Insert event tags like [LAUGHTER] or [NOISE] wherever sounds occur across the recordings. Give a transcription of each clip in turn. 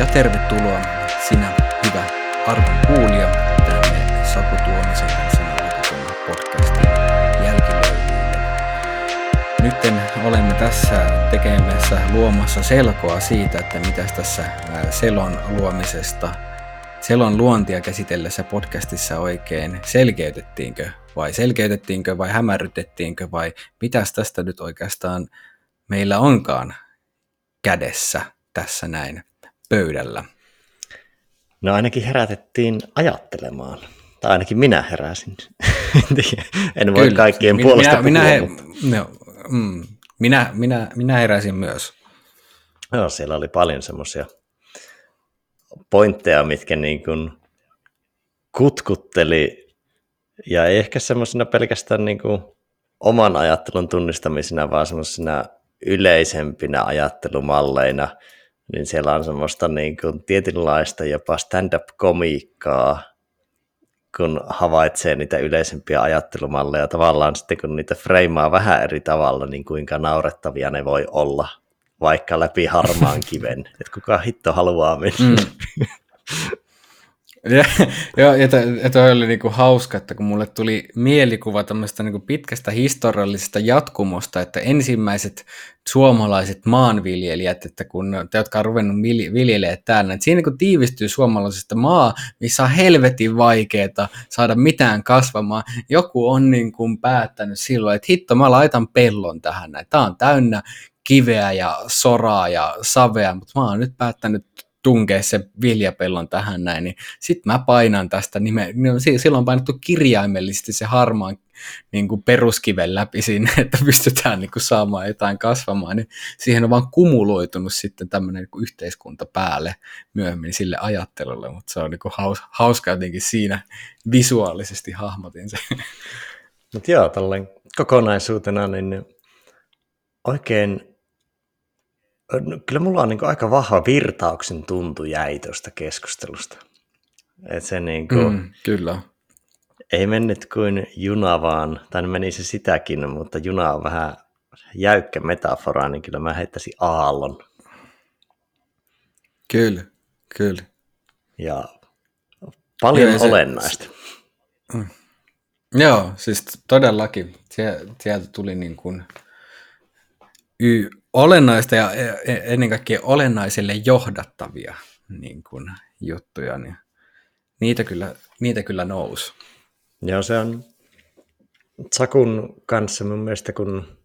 Ja tervetuloa sinä hyvä arvon kuulija tänne Saku Tuomisen kanssa podcastin jälkilöidyille. Nyt olemme tässä tekemässä luomassa selkoa siitä, että mitä tässä selon luomisesta, selon luontia käsitellessä podcastissa oikein selkeytettiinkö vai selkeytettiinkö vai hämärrytettiinkö vai mitäs tästä nyt oikeastaan meillä onkaan kädessä tässä näin pöydällä? No ainakin herätettiin ajattelemaan. Tai ainakin minä heräsin. [LAUGHS] en voi Kyllä. kaikkien minä, puolesta minä, puhua, minä, mutta... no, mm, minä, minä, minä heräsin myös. Joo, siellä oli paljon semmoisia pointteja, mitkä niin kuin kutkutteli, ja ei ehkä semmoisena pelkästään niin kuin oman ajattelun tunnistamisena, vaan semmoisena yleisempinä ajattelumalleina, niin siellä on semmoista niin kuin tietynlaista jopa stand-up-komiikkaa, kun havaitsee niitä yleisempiä ajattelumalleja, tavallaan sitten kun niitä freimaa vähän eri tavalla, niin kuinka naurettavia ne voi olla, vaikka läpi harmaan kiven, että kuka hitto haluaa mennä. Mm. [LAUGHS] [LAUGHS] Ja, ja, ja, toi oli niinku hauska, että kun mulle tuli mielikuva tämmöistä niinku pitkästä historiallisesta jatkumosta, että ensimmäiset suomalaiset maanviljelijät, että kun te, jotka on ruvennut viljelemään täällä, että siinä niinku tiivistyy suomalaisesta maa, missä on helvetin vaikeaa saada mitään kasvamaan. Joku on niinku päättänyt silloin, että hitto, mä laitan pellon tähän, tää on täynnä kiveä ja soraa ja savea, mutta mä oon nyt päättänyt tunkea se viljapellon tähän näin, niin sitten mä painan tästä nime, no, silloin on painettu kirjaimellisesti se harmaan niin kuin peruskiven läpi sinne, että pystytään niin kuin saamaan jotain kasvamaan, niin siihen on vaan kumuloitunut sitten tämmöinen niin yhteiskunta päälle myöhemmin sille ajattelulle, mutta se on niin kuin haus, hauska jotenkin siinä visuaalisesti hahmotin se. Mutta joo, kokonaisuutena niin oikein No, kyllä mulla on niin aika vahva virtauksen tuntu jäi tuosta keskustelusta. Et se niin kuin, mm, kyllä. Ei mennyt kuin juna vaan, tai meni se sitäkin, mutta juna on vähän jäykkä metafora, niin kyllä mä heittäisin aallon. Kyllä, kyllä. Ja paljon Joo, olennaista. Se, mm. Joo, siis todellakin. Sieltä tuli niin kuin y, olennaista ja e, e, ennen kaikkea olennaiselle johdattavia niin kuin, juttuja, niin niitä kyllä, niitä kyllä nousi. Joo, se on Sakun kanssa mun mielestä, kun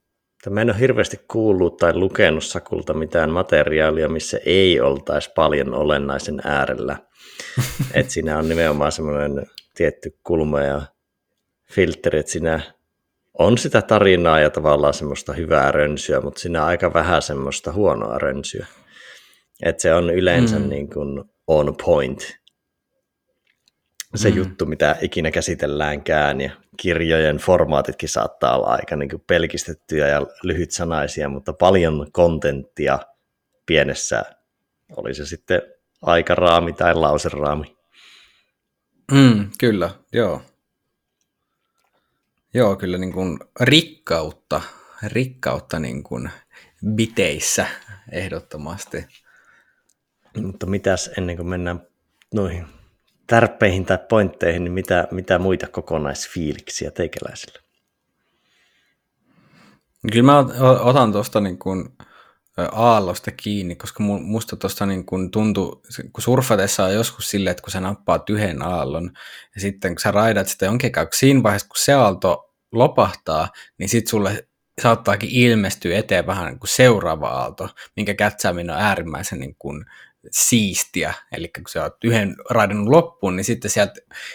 Mä en ole hirveästi kuullut tai lukenut Sakulta mitään materiaalia, missä ei oltaisi paljon olennaisen äärellä. [LAUGHS] että siinä on nimenomaan semmoinen tietty kulma ja filteri, että siinä on sitä tarinaa ja tavallaan semmoista hyvää rönsyä, mutta siinä on aika vähän semmoista huonoa rönsyä. Että se on yleensä mm. niin kuin on point se mm. juttu, mitä ikinä käsitelläänkään, ja kirjojen formaatitkin saattaa olla aika niin kuin pelkistettyjä ja lyhytsanaisia, mutta paljon kontenttia pienessä, oli se sitten aikaraami tai lauseraami. Mm, kyllä, joo. Joo, kyllä niin kuin rikkautta, rikkautta niin kuin biteissä ehdottomasti. Mutta mitäs ennen kuin mennään noihin tärppeihin tai pointteihin, niin mitä, mitä muita kokonaisfiiliksiä teikäläisillä? Kyllä mä otan tuosta niin kuin aallosta kiinni, koska musta tuosta niin kun tuntuu, kun surfatessa on joskus silleen, että kun sä nappaat yhden aallon ja sitten kun sä raidat sitä jonkin aikaa, siinä vaiheessa kun se aalto lopahtaa, niin sitten sulle saattaakin ilmestyä eteen vähän niin kuin seuraava aalto, minkä kätsääminen on äärimmäisen niin kuin siistiä, eli kun sä oot yhden raidannut loppuun, niin sitten sieltä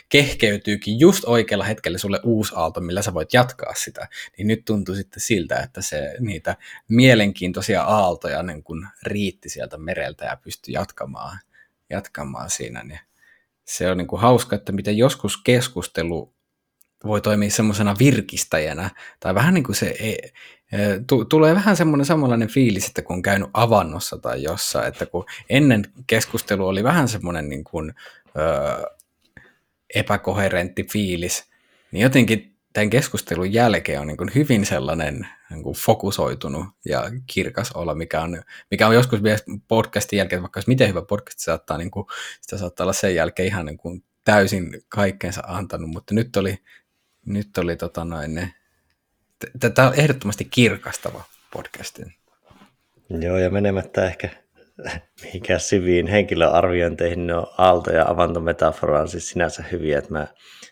kehkeytyykin just oikealla hetkellä sulle uusi aalto, millä sä voit jatkaa sitä, niin nyt tuntuu sitten siltä, että se niitä mielenkiintoisia aaltoja niin kun riitti sieltä mereltä ja pystyi jatkamaan, jatkamaan siinä, niin se on niin kuin hauska, että miten joskus keskustelu voi toimia semmoisena virkistäjänä, tai vähän niin kuin se, t- tulee vähän semmoinen samanlainen fiilis, että kun on käynyt avannossa tai jossain, että kun ennen keskustelu oli vähän semmoinen niin kuin, ö, epäkoherentti fiilis, niin jotenkin tämän keskustelun jälkeen on niin kuin hyvin sellainen niin kuin fokusoitunut ja kirkas olla, mikä on, mikä on joskus vielä podcastin jälkeen, vaikka miten hyvä podcast saattaa, niin kuin, sitä saattaa olla sen jälkeen ihan niin kuin täysin kaikkeensa antanut, mutta nyt oli, nyt oli tota noin, ne, tämä on ehdottomasti kirkastava podcasti. Joo, ja menemättä ehkä mihinkään syviin henkilöarviointeihin, ne on aalto- ja avantometafora on siis sinänsä hyviä, että mä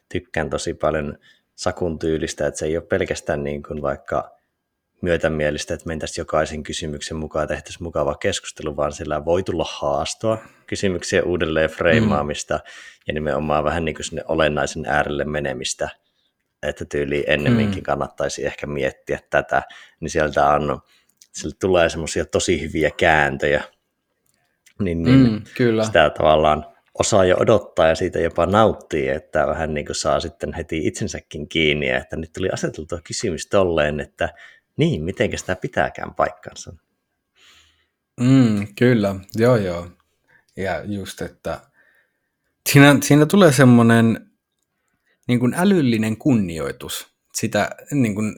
tykkään tosi paljon Sakun tyylistä, että se ei ole pelkästään niin kuin vaikka myötämielistä, että mentäisiin jokaisen kysymyksen mukaan tehtäisiin mukava keskustelu, vaan sillä voi tulla haastoa, kysymyksiä uudelleen freimaamista mm. ja nimenomaan vähän niin kuin sinne olennaisen äärelle menemistä, että tyyli ennemminkin mm. kannattaisi ehkä miettiä tätä, niin sieltä on, sieltä tulee semmoisia tosi hyviä kääntöjä, niin, niin mm, kyllä. sitä tavallaan osaa jo odottaa ja siitä jopa nauttii, että vähän niin kuin saa sitten heti itsensäkin kiinni, että nyt tuli aseteltua kysymys tolleen, että niin, miten sitä pitääkään paikkansa. Mm, kyllä, joo joo. Ja just, että siinä, siinä tulee semmoinen niin kuin älyllinen kunnioitus sitä, niin kuin,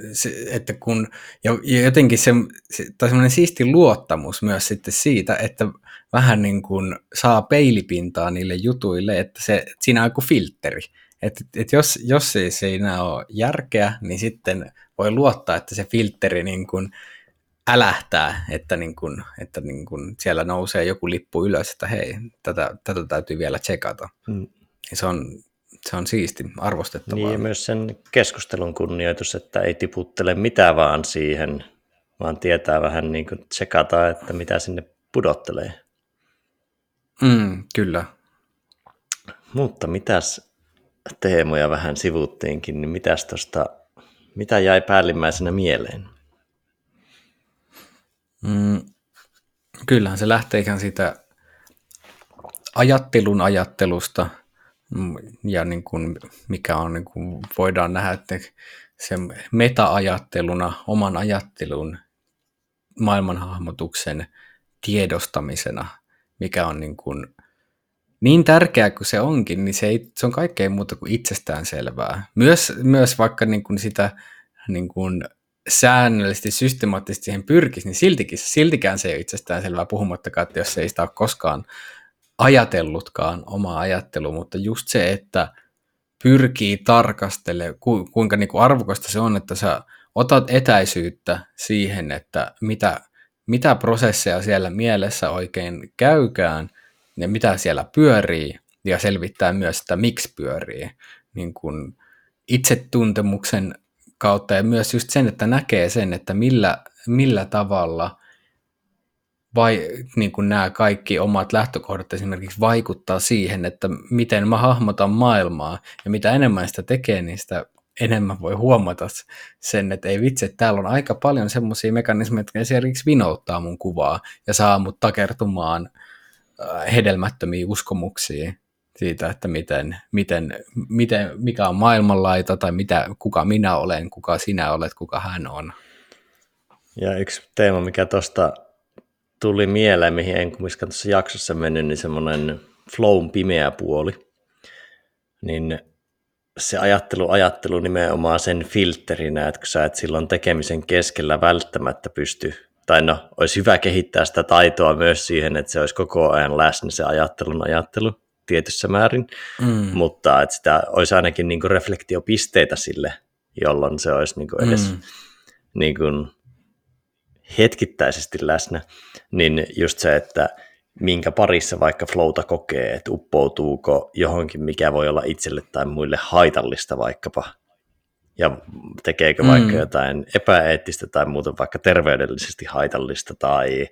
että kun, ja, ja jotenkin se, se tai semmoinen siisti luottamus myös sitten siitä, että vähän niin kuin saa peilipintaa niille jutuille, että se, että siinä on joku filtteri. Että, että jos, jos ei siinä ole järkeä, niin sitten voi luottaa, että se filtteri niin kuin älähtää, että, niin kuin, että niin kuin siellä nousee joku lippu ylös, että hei, tätä, tätä täytyy vielä tsekata. Mm. Se on, se on siisti, arvostettavaa. Niin ja myös sen keskustelun kunnioitus, että ei tiputtele mitään vaan siihen, vaan tietää vähän niin kuin tsekata, että mitä sinne pudottelee. Mm, kyllä. Mutta mitäs teemoja vähän sivuttiinkin, niin mitäs tosta, mitä jäi päällimmäisenä mieleen? Mm, kyllähän se lähtee ihan siitä ajattelun ajattelusta ja niin kuin mikä on, niin kuin voidaan nähdä, että se meta-ajatteluna, oman ajattelun, maailmanhahmotuksen tiedostamisena – mikä on niin, kuin, niin tärkeää kuin se onkin, niin se, ei, se on kaikkein muuta kuin itsestäänselvää. Myös, myös vaikka niin kuin sitä niin kuin säännöllisesti, systemaattisesti siihen pyrkisi, niin siltikin, siltikään se ei ole itsestäänselvää, puhumattakaan, että jos ei sitä ole koskaan ajatellutkaan omaa ajattelua, mutta just se, että pyrkii tarkastelemaan, ku, kuinka niin kuin arvokasta se on, että sä otat etäisyyttä siihen, että mitä mitä prosesseja siellä mielessä oikein käykään ja mitä siellä pyörii ja selvittää myös, että miksi pyörii niin kuin itsetuntemuksen kautta. Ja myös just sen, että näkee sen, että millä, millä tavalla vai niin kuin nämä kaikki omat lähtökohdat esimerkiksi vaikuttaa siihen, että miten mä hahmotan maailmaa ja mitä enemmän sitä tekee, niin sitä enemmän voi huomata sen, että ei vitsi, että täällä on aika paljon semmoisia mekanismeja, jotka esimerkiksi vinouttaa mun kuvaa ja saa mut takertumaan äh, hedelmättömiä uskomuksia siitä, että miten, miten, miten, mikä on maailmanlaita tai mitä, kuka minä olen, kuka sinä olet, kuka hän on. Ja yksi teema, mikä tuosta tuli mieleen, mihin en kumminkaan tuossa jaksossa mennyt, niin semmoinen flown pimeä puoli. Niin se ajattelu, ajattelu nimenomaan sen filterinä, että kun sä et silloin tekemisen keskellä välttämättä pysty, tai no, olisi hyvä kehittää sitä taitoa myös siihen, että se olisi koko ajan läsnä se ajattelun ajattelu tietyssä määrin, mm. mutta että sitä olisi ainakin niin kuin reflektiopisteitä sille, jolloin se olisi niin kuin edes mm. niin kuin hetkittäisesti läsnä, niin just se, että minkä parissa vaikka flowta kokee, että uppoutuuko johonkin, mikä voi olla itselle tai muille haitallista vaikkapa, ja tekeekö vaikka mm. jotain epäeettistä tai muuten vaikka terveydellisesti haitallista, tai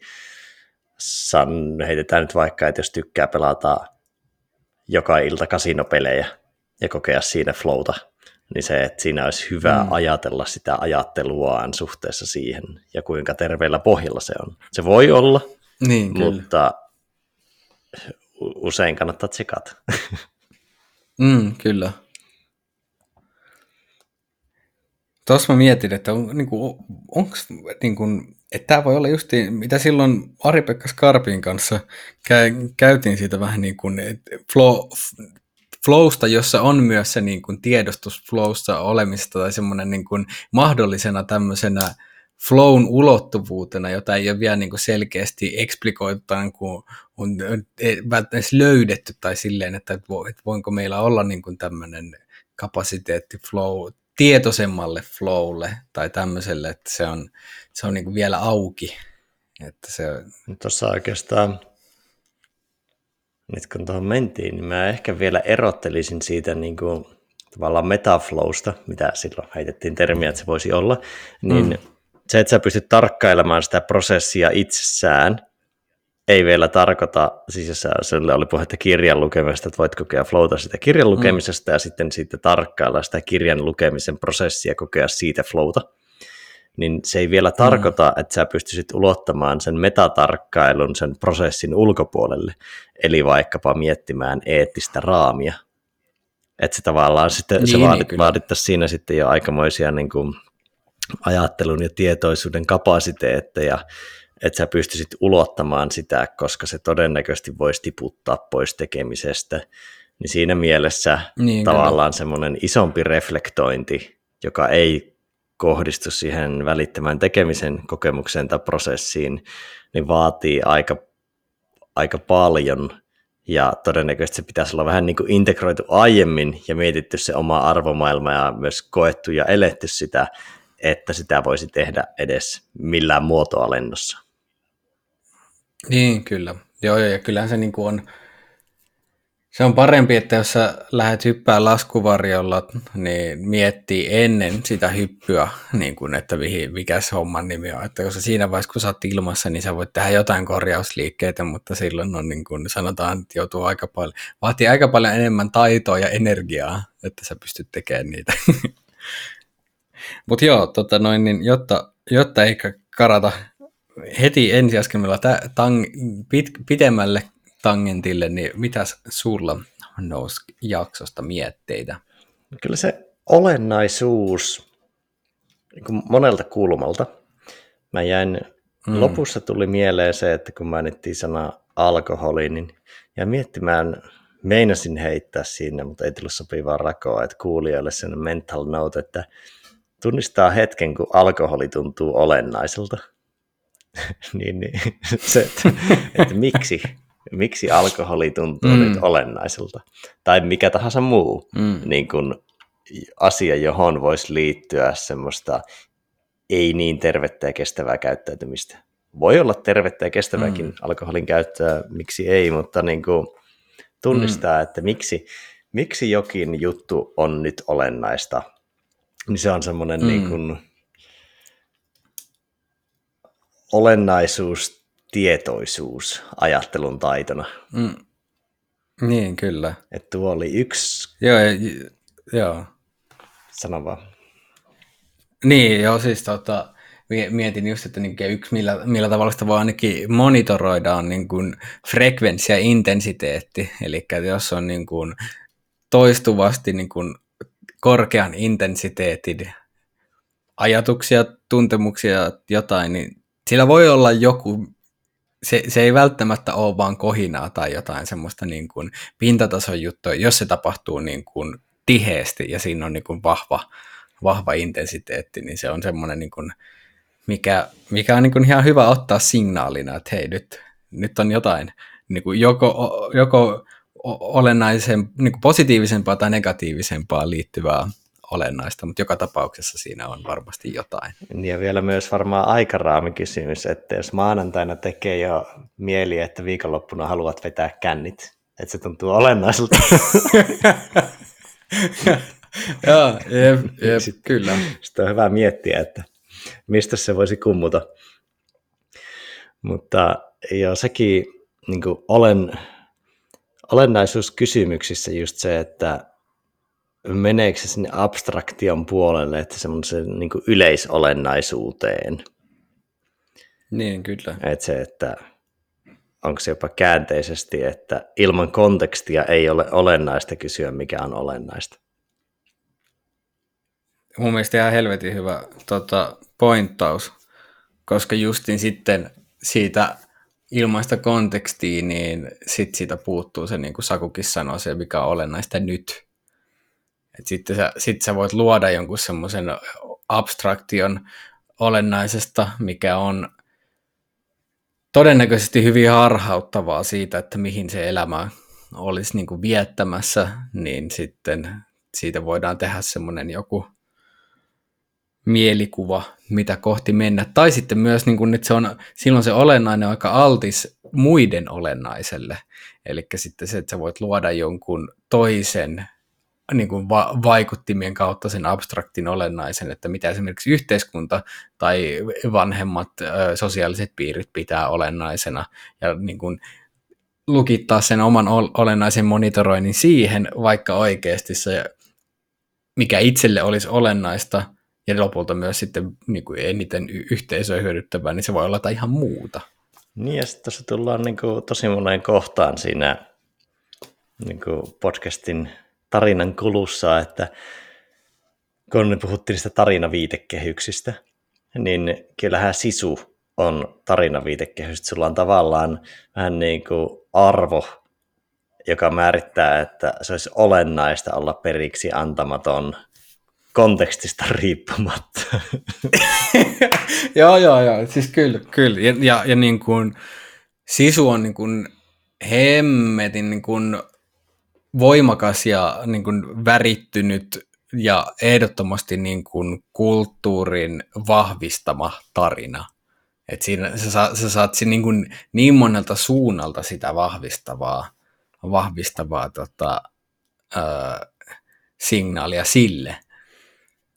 san, heitetään nyt vaikka, että jos tykkää pelata joka ilta kasinopelejä ja kokea siinä flowta, niin se, että siinä olisi hyvä mm. ajatella sitä ajatteluaan suhteessa siihen ja kuinka terveellä pohjalla se on. Se voi olla, niin, mutta usein kannattaa tsekata. [LAUGHS] Mm, kyllä. Tuossa mä mietin, että on, niin kuin, onko, niin kuin, että tämä voi olla just, mitä silloin Ari-Pekka Skarpin kanssa käy, käytiin siitä vähän niin kuin, että flow, flowsta, jossa on myös se niin kuin tiedostus flowsta olemista tai semmoinen niin kuin mahdollisena tämmöisenä flown ulottuvuutena, jota ei ole vielä niin kuin selkeästi eksplikoitu tai kuin on välttämättä löydetty tai silleen, että voinko meillä olla niin kuin tämmöinen kapasiteetti flow, tietoisemmalle flowlle tai tämmöiselle, että se on, se on niin kuin vielä auki. Että se... Tuossa oikeastaan, nyt kun tuohon mentiin, niin mä ehkä vielä erottelisin siitä niin kuin, tavallaan metaflowsta, mitä silloin heitettiin termiä, että se voisi olla, niin mm. se, että sä pystyt tarkkailemaan sitä prosessia itsessään, ei vielä tarkoita, siis jos sille oli puhetta kirjan lukemisesta, että voit kokea flowta sitä kirjan mm. lukemisesta mm. ja sitten siitä tarkkailla sitä kirjan lukemisen prosessia kokea siitä flowta, niin se ei vielä mm. tarkoita, että sä pystyisit ulottamaan sen metatarkkailun sen prosessin ulkopuolelle, eli vaikkapa miettimään eettistä raamia. Että se tavallaan sitten, niin, se vaadit, niin, vaadittaisi siinä sitten jo aikamoisia niin kuin, ajattelun ja tietoisuuden kapasiteetteja, että sä pystyisit ulottamaan sitä, koska se todennäköisesti voisi tiputtaa pois tekemisestä. Niin siinä mielessä niin, tavallaan semmoinen isompi reflektointi, joka ei kohdistu siihen välittämään tekemisen kokemukseen tai prosessiin, niin vaatii aika, aika paljon ja todennäköisesti se pitäisi olla vähän niin kuin integroitu aiemmin ja mietitty se oma arvomaailma ja myös koettu ja eletty sitä, että sitä voisi tehdä edes millään muotoa lennossa. Niin, kyllä. Joo, ja kyllähän se niin kuin on, se on parempi, että jos sä lähdet hyppää laskuvarjolla, niin miettii ennen sitä hyppyä, niin kuin, että mikä se homman nimi on. Että jos sä siinä vaiheessa, kun sä oot ilmassa, niin sä voit tehdä jotain korjausliikkeitä, mutta silloin on niin kuin sanotaan, että joutuu aika paljon, vaatii aika paljon enemmän taitoa ja energiaa, että sä pystyt tekemään niitä. [LAUGHS] mutta joo, tota noin, niin jotta, jotta ei karata heti ensiaskelmilla tang, pit, pitemmälle tangentille, niin mitä sulla nousi jaksosta mietteitä? Kyllä se olennaisuus niin monelta kulmalta. Mä jäin, mm. lopussa tuli mieleen se, että kun mainittiin sana alkoholi, niin ja miettimään, meinasin heittää sinne, mutta ei tullut sopivaa rakoa, että kuulijoille sen mental note, että tunnistaa hetken, kun alkoholi tuntuu olennaiselta. [LAUGHS] niin, niin, [LAUGHS] se, että, että miksi, miksi alkoholi tuntuu mm. nyt olennaiselta. Tai mikä tahansa muu mm. niin kuin asia, johon voisi liittyä semmoista ei niin tervettä ja kestävää käyttäytymistä. Voi olla tervettä ja kestävääkin mm. alkoholin käyttöä, miksi ei, mutta niin kuin tunnistaa, mm. että miksi, miksi jokin juttu on nyt olennaista, niin se on semmoinen mm. niin kuin olennaisuus, tietoisuus ajattelun taitona. Mm. Niin, kyllä. Että tuo oli yksi... Joo, joo. Sano vaan. Niin, joo, siis tota, mietin just, että niin yksi millä, millä tavalla sitä voi ainakin monitoroida on niin kuin frekvenssi ja intensiteetti. Eli jos on niin kuin toistuvasti niin kuin korkean intensiteetin ajatuksia, tuntemuksia, jotain, niin sillä voi olla joku, se, se ei välttämättä ole vaan kohinaa tai jotain semmoista niin kuin pintatason juttua, jos se tapahtuu niin kuin tiheesti ja siinä on niin kuin vahva, vahva intensiteetti, niin se on semmoinen, niin kuin, mikä, mikä on niin kuin ihan hyvä ottaa signaalina, että hei nyt, nyt on jotain niin kuin joko, joko olennaisen, niin kuin positiivisempaa tai negatiivisempaa liittyvää olennaista, mutta joka tapauksessa siinä on varmasti jotain. Ja vielä myös varmaan aikaraamikysymys, että jos maanantaina tekee jo mieli, että viikonloppuna haluat vetää kännit, että se tuntuu olennaiselta. [LAUGHS] Joo, jep, jep, sitten, kyllä. Sitten on hyvä miettiä, että mistä se voisi kummuta. Mutta joo, sekin niin olen, olennaisuuskysymyksissä just se, että meneekö se sinne abstraktion puolelle, että semmoisen niin yleisolennaisuuteen. Niin, kyllä. Että se, että onko se jopa käänteisesti, että ilman kontekstia ei ole olennaista kysyä, mikä on olennaista. Mun mielestä ihan helvetin hyvä tota, pointtaus, koska justin sitten siitä ilmaista kontekstia, niin sit siitä puuttuu se, niin kuin Sakukin sanoi, se mikä on olennaista nyt. Et sitten sä, sit sä voit luoda jonkun semmoisen abstraktion olennaisesta, mikä on todennäköisesti hyvin harhauttavaa siitä, että mihin se elämä olisi niin kuin viettämässä, niin sitten siitä voidaan tehdä semmoinen joku mielikuva, mitä kohti mennä. Tai sitten myös, niin kuin, että se on, silloin se olennainen aika altis muiden olennaiselle. Eli sitten se, että sä voit luoda jonkun toisen niin kuin va- vaikuttimien kautta sen abstraktin olennaisen, että mitä esimerkiksi yhteiskunta tai vanhemmat ö, sosiaaliset piirit pitää olennaisena ja niin kuin lukittaa sen oman olennaisen monitoroinnin siihen, vaikka oikeasti se, mikä itselle olisi olennaista ja lopulta myös sitten niin kuin eniten yhteisöä hyödyttävää, niin se voi olla jotain ihan muuta. Niin ja sitten tässä tullaan niin kuin tosi moneen kohtaan siinä niin kuin podcastin tarinan kulussa, että kun me puhuttiin niistä tarinaviitekehyksistä, niin kyllähän sisu on tarinaviitekehys. Sulla on tavallaan vähän niin kuin arvo, joka määrittää, että se olisi olennaista olla periksi antamaton kontekstista riippumatta. [LAUGHS] joo, joo, joo. Siis kyllä, kyllä. Ja, ja, ja niin kuin, sisu on niin kuin hemmetin niin kuin voimakas ja niin kuin värittynyt ja ehdottomasti niin kuin kulttuurin vahvistama tarina. Et siinä sä, saat, sä saat niin, kuin niin monelta suunnalta sitä vahvistavaa, vahvistavaa tota, ö, signaalia sille,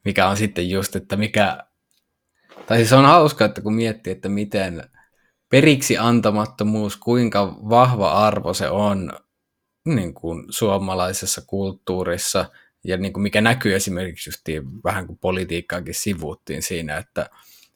mikä on sitten just, että mikä, tai siis on hauska, että kun miettii, että miten periksi antamattomuus, kuinka vahva arvo se on niin kuin suomalaisessa kulttuurissa, ja niin kuin mikä näkyy esimerkiksi vähän kuin politiikkaakin sivuuttiin siinä, että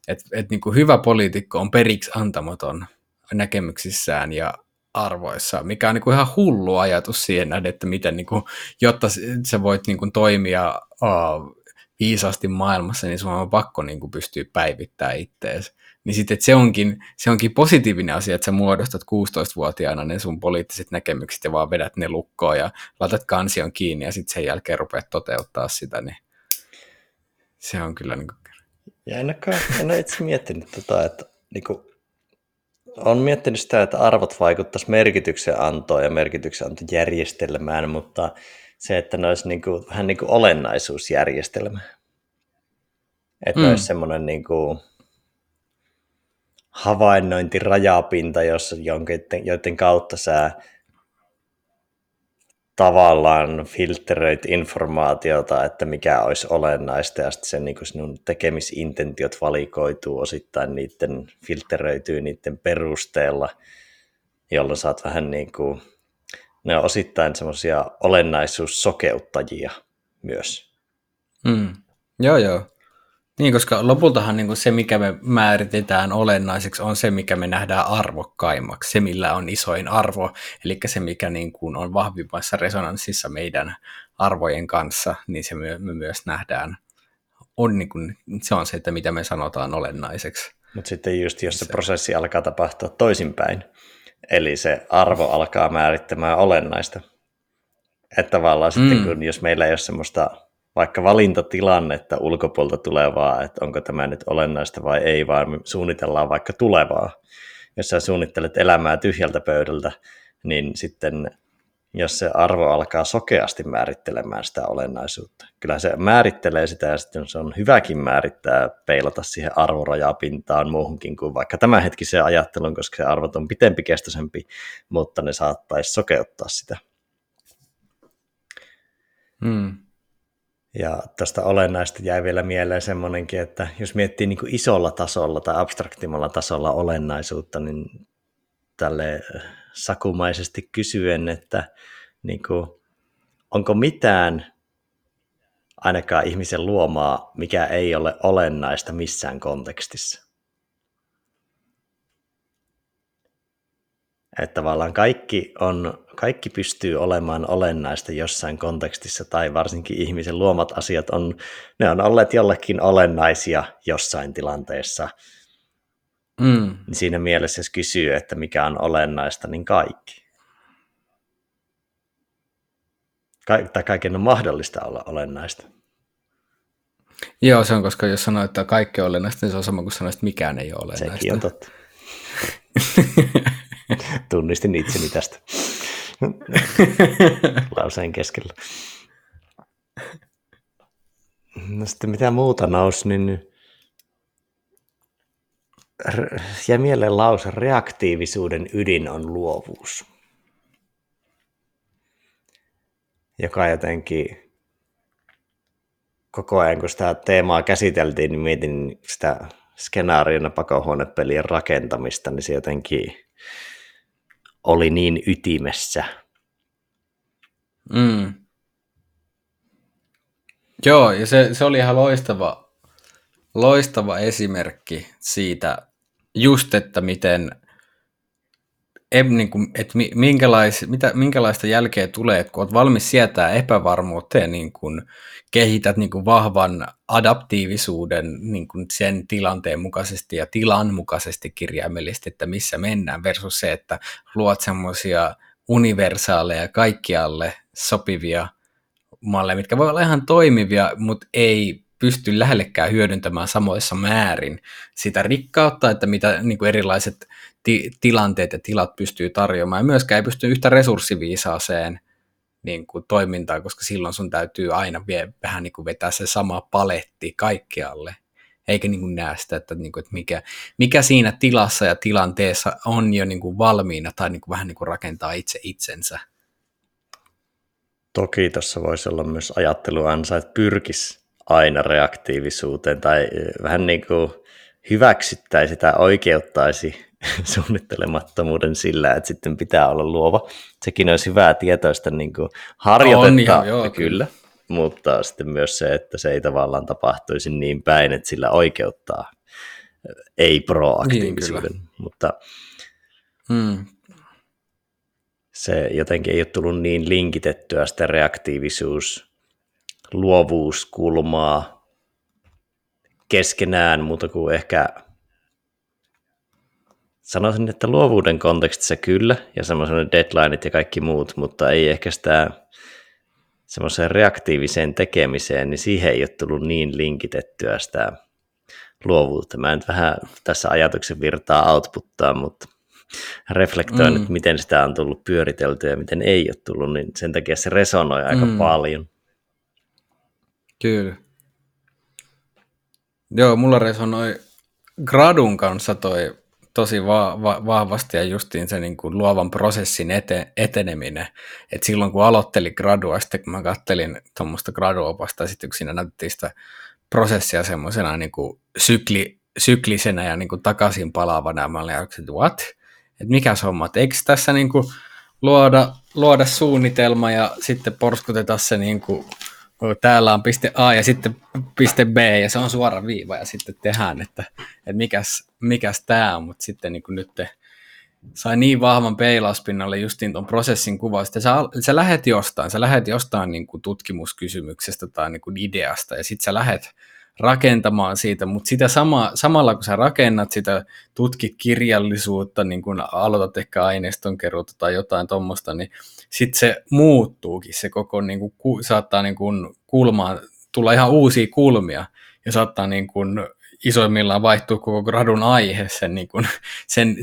et, et niin kuin hyvä poliitikko on periksi antamaton näkemyksissään ja arvoissaan, mikä on niin kuin ihan hullu ajatus siihen nähden, että miten, niin kuin, jotta sä voit niin kuin toimia uh, viisaasti maailmassa, niin sun on pakko niin kuin pystyä päivittämään ittees niin sitten se onkin, se onkin positiivinen asia, että sä muodostat 16-vuotiaana ne sun poliittiset näkemykset ja vaan vedät ne lukkoon ja laitat kansion kiinni ja sitten sen jälkeen rupeat toteuttaa sitä, niin se on kyllä niin kuin... Ja en ole, en ole itse miettinyt tota, että niin kuin, on miettinyt sitä, että arvot vaikuttaisi merkityksen antoon ja merkityksen antojärjestelmään, mutta se, että ne olisi niin kuin, vähän niin kuin olennaisuusjärjestelmä. Että mm. olisi semmoinen niin kuin, havainnointirajapinta, jossa jonkin, joiden kautta sä tavallaan filtteröit informaatiota, että mikä olisi olennaista, ja sitten se, niin sinun tekemisintentiot valikoituu osittain niiden, filtteröityy niiden perusteella, jolloin saat vähän niin kuin, ne on osittain semmoisia olennaisuussokeuttajia myös. Mm. Joo, joo. Niin, koska lopultahan niin kuin se, mikä me määritetään olennaiseksi, on se, mikä me nähdään arvokkaimmaksi, se, millä on isoin arvo, eli se, mikä niin kuin on vahvimmassa resonanssissa meidän arvojen kanssa, niin se me, me myös nähdään, on niin kuin, se on se, että mitä me sanotaan olennaiseksi. Mutta sitten just jos se, se prosessi alkaa tapahtua toisinpäin, eli se arvo alkaa määrittämään olennaista, että tavallaan mm. sitten kun jos meillä ei ole semmoista vaikka valintatilannetta ulkopuolta tulevaa, että onko tämä nyt olennaista vai ei, vaan suunnitellaan vaikka tulevaa. Jos sä suunnittelet elämää tyhjältä pöydältä, niin sitten jos se arvo alkaa sokeasti määrittelemään sitä olennaisuutta. Kyllä se määrittelee sitä ja sitten se on hyväkin määrittää, peilata siihen arvorajapintaan muuhunkin kuin vaikka tämänhetkiseen ajatteluun, koska se arvot on pitempikestoisempi, mutta ne saattaisi sokeuttaa sitä. Hmm. Ja tästä olennaista jäi vielä mieleen semmoinenkin, että jos miettii niin isolla tasolla tai abstraktimalla tasolla olennaisuutta, niin tälle sakumaisesti kysyen, että niin kuin, onko mitään ainakaan ihmisen luomaa, mikä ei ole olennaista missään kontekstissa. Että tavallaan kaikki, on, kaikki pystyy olemaan olennaista jossain kontekstissa, tai varsinkin ihmisen luomat asiat on, ne on olleet jollekin olennaisia jossain tilanteessa. Mm. Niin siinä mielessä, jos kysyy, että mikä on olennaista, niin kaikki. Ka- tai kaiken on mahdollista olla olennaista. Joo, se on, koska jos sanoo, että kaikki on olennaista, niin se on sama kuin sanoa, että mikään ei ole olennaista. Sekin on totta. [LAUGHS] Tunnistin itseni tästä lauseen keskellä. No sitten mitä muuta nousi, niin ja mieleen lause, reaktiivisuuden ydin on luovuus. Joka jotenkin koko ajan, kun sitä teemaa käsiteltiin, niin mietin sitä skenaariona pakohuonepelien rakentamista, niin se jotenkin oli niin ytimessä. Mm. Joo, ja se, se oli ihan loistava, loistava esimerkki siitä just, että miten niin kuin, että minkälais, mitä, minkälaista jälkeä tulee, että kun olet valmis sietää epävarmuutta ja niin kuin kehität niin kuin vahvan adaptiivisuuden niin kuin sen tilanteen mukaisesti ja tilan mukaisesti kirjaimellisesti, että missä mennään, versus se, että luot semmoisia universaaleja kaikkialle sopivia malleja, mitkä voi olla ihan toimivia, mutta ei pysty lähellekään hyödyntämään samoissa määrin sitä rikkautta, että mitä niin kuin erilaiset ti- tilanteet ja tilat pystyy tarjoamaan. Ja myöskään ei pysty yhtä resurssiviisaaseen niin kuin toimintaan, koska silloin sun täytyy aina vie, vähän niin kuin vetää se sama paletti kaikkialle, eikä niin kuin näe sitä, että, niin kuin, että mikä, mikä siinä tilassa ja tilanteessa on jo niin kuin valmiina tai niin kuin vähän niin kuin rakentaa itse itsensä. Toki tuossa voisi olla myös ajatteluansa, että pyrkisi aina reaktiivisuuteen tai vähän niin kuin hyväksyttäisi tai oikeuttaisi [LAUGHS] suunnittelemattomuuden sillä, että sitten pitää olla luova. Sekin olisi hyvää tietoista niin kuin harjoitetta, on ihan, joo, kyllä. mutta sitten myös se, että se ei tavallaan tapahtuisi niin päin, että sillä oikeuttaa ei proaktiivisuuden, niin, mutta hmm. se jotenkin ei ole tullut niin linkitettyä sitä reaktiivisuus, luovuuskulmaa keskenään, mutta kuin ehkä sanoisin, että luovuuden kontekstissa kyllä, ja semmoisen deadlineit ja kaikki muut, mutta ei ehkä sitä semmoiseen reaktiiviseen tekemiseen, niin siihen ei ole tullut niin linkitettyä sitä luovuutta. Mä nyt vähän tässä ajatuksen virtaa outputtaa, mutta reflektoin, mm. että miten sitä on tullut pyöriteltyä ja miten ei ole tullut, niin sen takia se resonoi aika mm. paljon. Kyllä. Joo, mulla resonoi Gradun kanssa toi tosi va- va- vahvasti ja justiin se niin kuin luovan prosessin ete- eteneminen. Et silloin kun aloittelin gradua, sitten kun mä kattelin tuommoista graduopasta, sitten siinä näytettiin sitä prosessia semmoisena niin sykli, syklisenä ja niin kuin takaisin palaavana, ja mä olin että what? Että mikä se homma? Eikö tässä niin kuin luoda, luoda suunnitelma ja sitten porskuteta se niin kuin täällä on piste A ja sitten piste B ja se on suora viiva ja sitten tehdään, että, että mikäs, mikäs tämä on, mutta sitten niin nyt te sai niin vahvan peilauspinnalle justiin tuon prosessin kuva, että sä, sä lähet jostain, sä lähet jostain niin tutkimuskysymyksestä tai niin ideasta ja sitten sä lähet rakentamaan siitä, mutta sitä sama, samalla kun sä rakennat sitä, tutkit kirjallisuutta, niin kun aloitat ehkä aineiston keruuta tai jotain tuommoista, niin sitten se muuttuukin, se koko niin kuin, ku, saattaa niin kuin, kulmaa, tulla ihan uusia kulmia ja saattaa niin kuin, isoimmillaan vaihtua koko gradun aihe sen, niin kuin, sen,